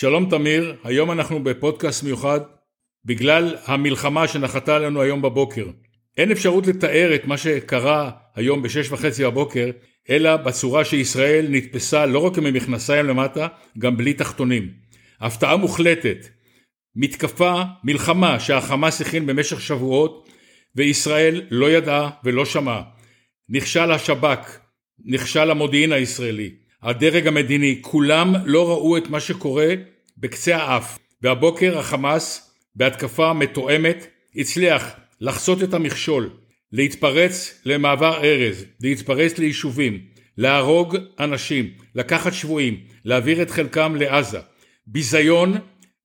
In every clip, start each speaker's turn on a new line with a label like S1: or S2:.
S1: שלום תמיר, היום אנחנו בפודקאסט מיוחד בגלל המלחמה שנחתה עלינו היום בבוקר. אין אפשרות לתאר את מה שקרה היום בשש וחצי בבוקר, אלא בצורה שישראל נתפסה לא רק עם המכנסיים למטה, גם בלי תחתונים. הפתעה מוחלטת, מתקפה, מלחמה שהחמאס הכין במשך שבועות וישראל לא ידעה ולא שמעה. נכשל השב"כ, נכשל המודיעין הישראלי, הדרג המדיני, כולם לא ראו את מה שקורה בקצה האף. והבוקר החמאס, בהתקפה מתואמת, הצליח לחצות את המכשול, להתפרץ למעבר ארז, להתפרץ ליישובים, להרוג אנשים, לקחת שבויים, להעביר את חלקם לעזה. ביזיון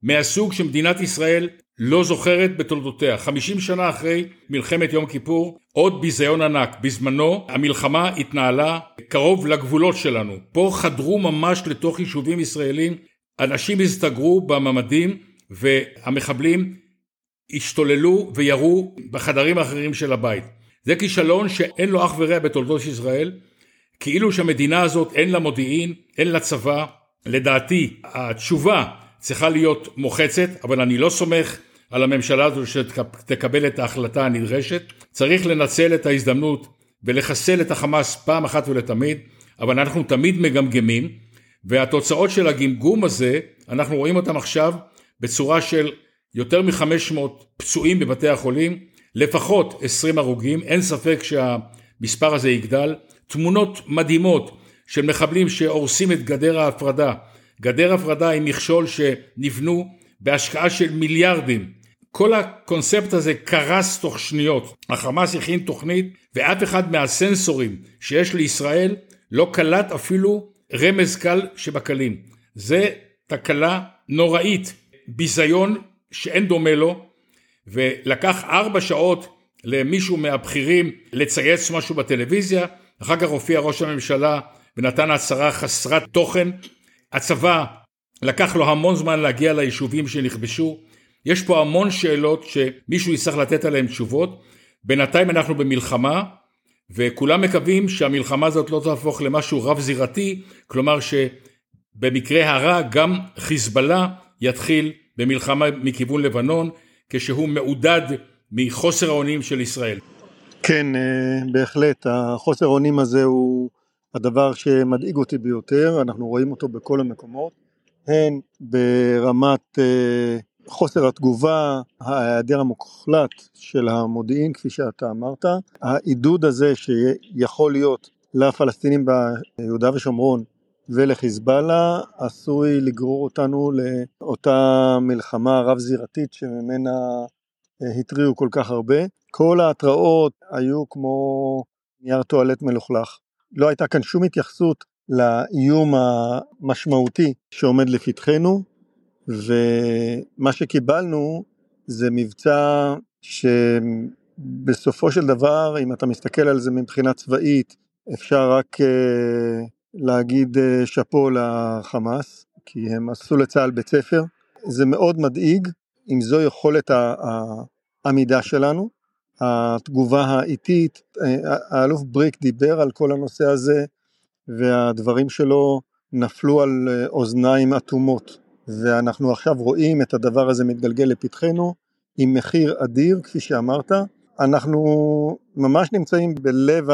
S1: מהסוג שמדינת ישראל לא זוכרת בתולדותיה. חמישים שנה אחרי מלחמת יום כיפור, עוד ביזיון ענק. בזמנו המלחמה התנהלה קרוב לגבולות שלנו. פה חדרו ממש לתוך יישובים ישראלים, אנשים הסתגרו בממדים והמחבלים השתוללו וירו בחדרים האחרים של הבית. זה כישלון שאין לו אח ורע בתולדות ישראל, כאילו שהמדינה הזאת אין לה מודיעין, אין לה צבא. לדעתי התשובה צריכה להיות מוחצת, אבל אני לא סומך על הממשלה הזו שתקבל את ההחלטה הנדרשת. צריך לנצל את ההזדמנות ולחסל את החמאס פעם אחת ולתמיד, אבל אנחנו תמיד מגמגמים, והתוצאות של הגמגום הזה, אנחנו רואים אותם עכשיו בצורה של יותר מ-500 פצועים בבתי החולים, לפחות 20 הרוגים, אין ספק שהמספר הזה יגדל, תמונות מדהימות של מחבלים שהורסים את גדר ההפרדה, גדר הפרדה עם מכשול שנבנו בהשקעה של מיליארדים. כל הקונספט הזה קרס תוך שניות. החמאס הכין תוכנית ואף אחד מהסנסורים שיש לישראל לא קלט אפילו רמז קל שבקלים. זה תקלה נוראית, ביזיון שאין דומה לו, ולקח ארבע שעות למישהו מהבכירים לצייץ משהו בטלוויזיה, אחר כך הופיע ראש הממשלה ונתן הצהרה חסרת תוכן. הצבא לקח לו המון זמן להגיע ליישובים שנכבשו, יש פה המון שאלות שמישהו יצטרך לתת עליהן תשובות, בינתיים אנחנו במלחמה וכולם מקווים שהמלחמה הזאת לא תהפוך למשהו רב זירתי, כלומר שבמקרה הרע גם חיזבאללה יתחיל במלחמה מכיוון לבנון כשהוא מעודד מחוסר האונים של ישראל.
S2: כן, אה, בהחלט, החוסר האונים הזה הוא הדבר שמדאיג אותי ביותר, אנחנו רואים אותו בכל המקומות, הן ברמת אה, חוסר התגובה, ההיעדר המוחלט של המודיעין כפי שאתה אמרת, העידוד הזה שיכול להיות לפלסטינים ביהודה ושומרון ולחיזבאללה עשוי לגרור אותנו לאותה מלחמה רב זירתית שממנה אה, התריעו כל כך הרבה. כל ההתראות היו כמו נייר טואלט מלוכלך. לא הייתה כאן שום התייחסות לאיום המשמעותי שעומד לפתחנו, ומה שקיבלנו זה מבצע שבסופו של דבר, אם אתה מסתכל על זה מבחינה צבאית, אפשר רק אה, להגיד אה, שאפו לחמאס, כי הם עשו לצה"ל בית ספר. זה מאוד מדאיג, אם זו יכולת העמידה שלנו. התגובה האיטית, אה, האלוף בריק דיבר על כל הנושא הזה, והדברים שלו נפלו על אוזניים אטומות. ואנחנו עכשיו רואים את הדבר הזה מתגלגל לפתחנו עם מחיר אדיר, כפי שאמרת. אנחנו ממש נמצאים בלב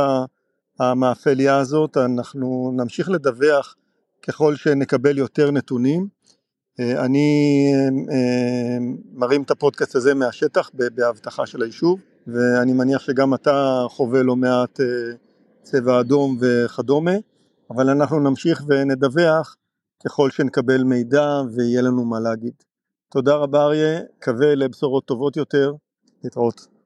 S2: המאפליה הזאת, אנחנו נמשיך לדווח ככל שנקבל יותר נתונים. אני אה, מרים את הפודקאסט הזה מהשטח בהבטחה של היישוב, ואני מניח שגם אתה חווה לא מעט אה, צבע אדום וכדומה, אבל אנחנו נמשיך ונדווח ככל שנקבל מידע ויהיה לנו מה להגיד. תודה רבה אריה, קווה לבשורות טובות יותר, להתראות.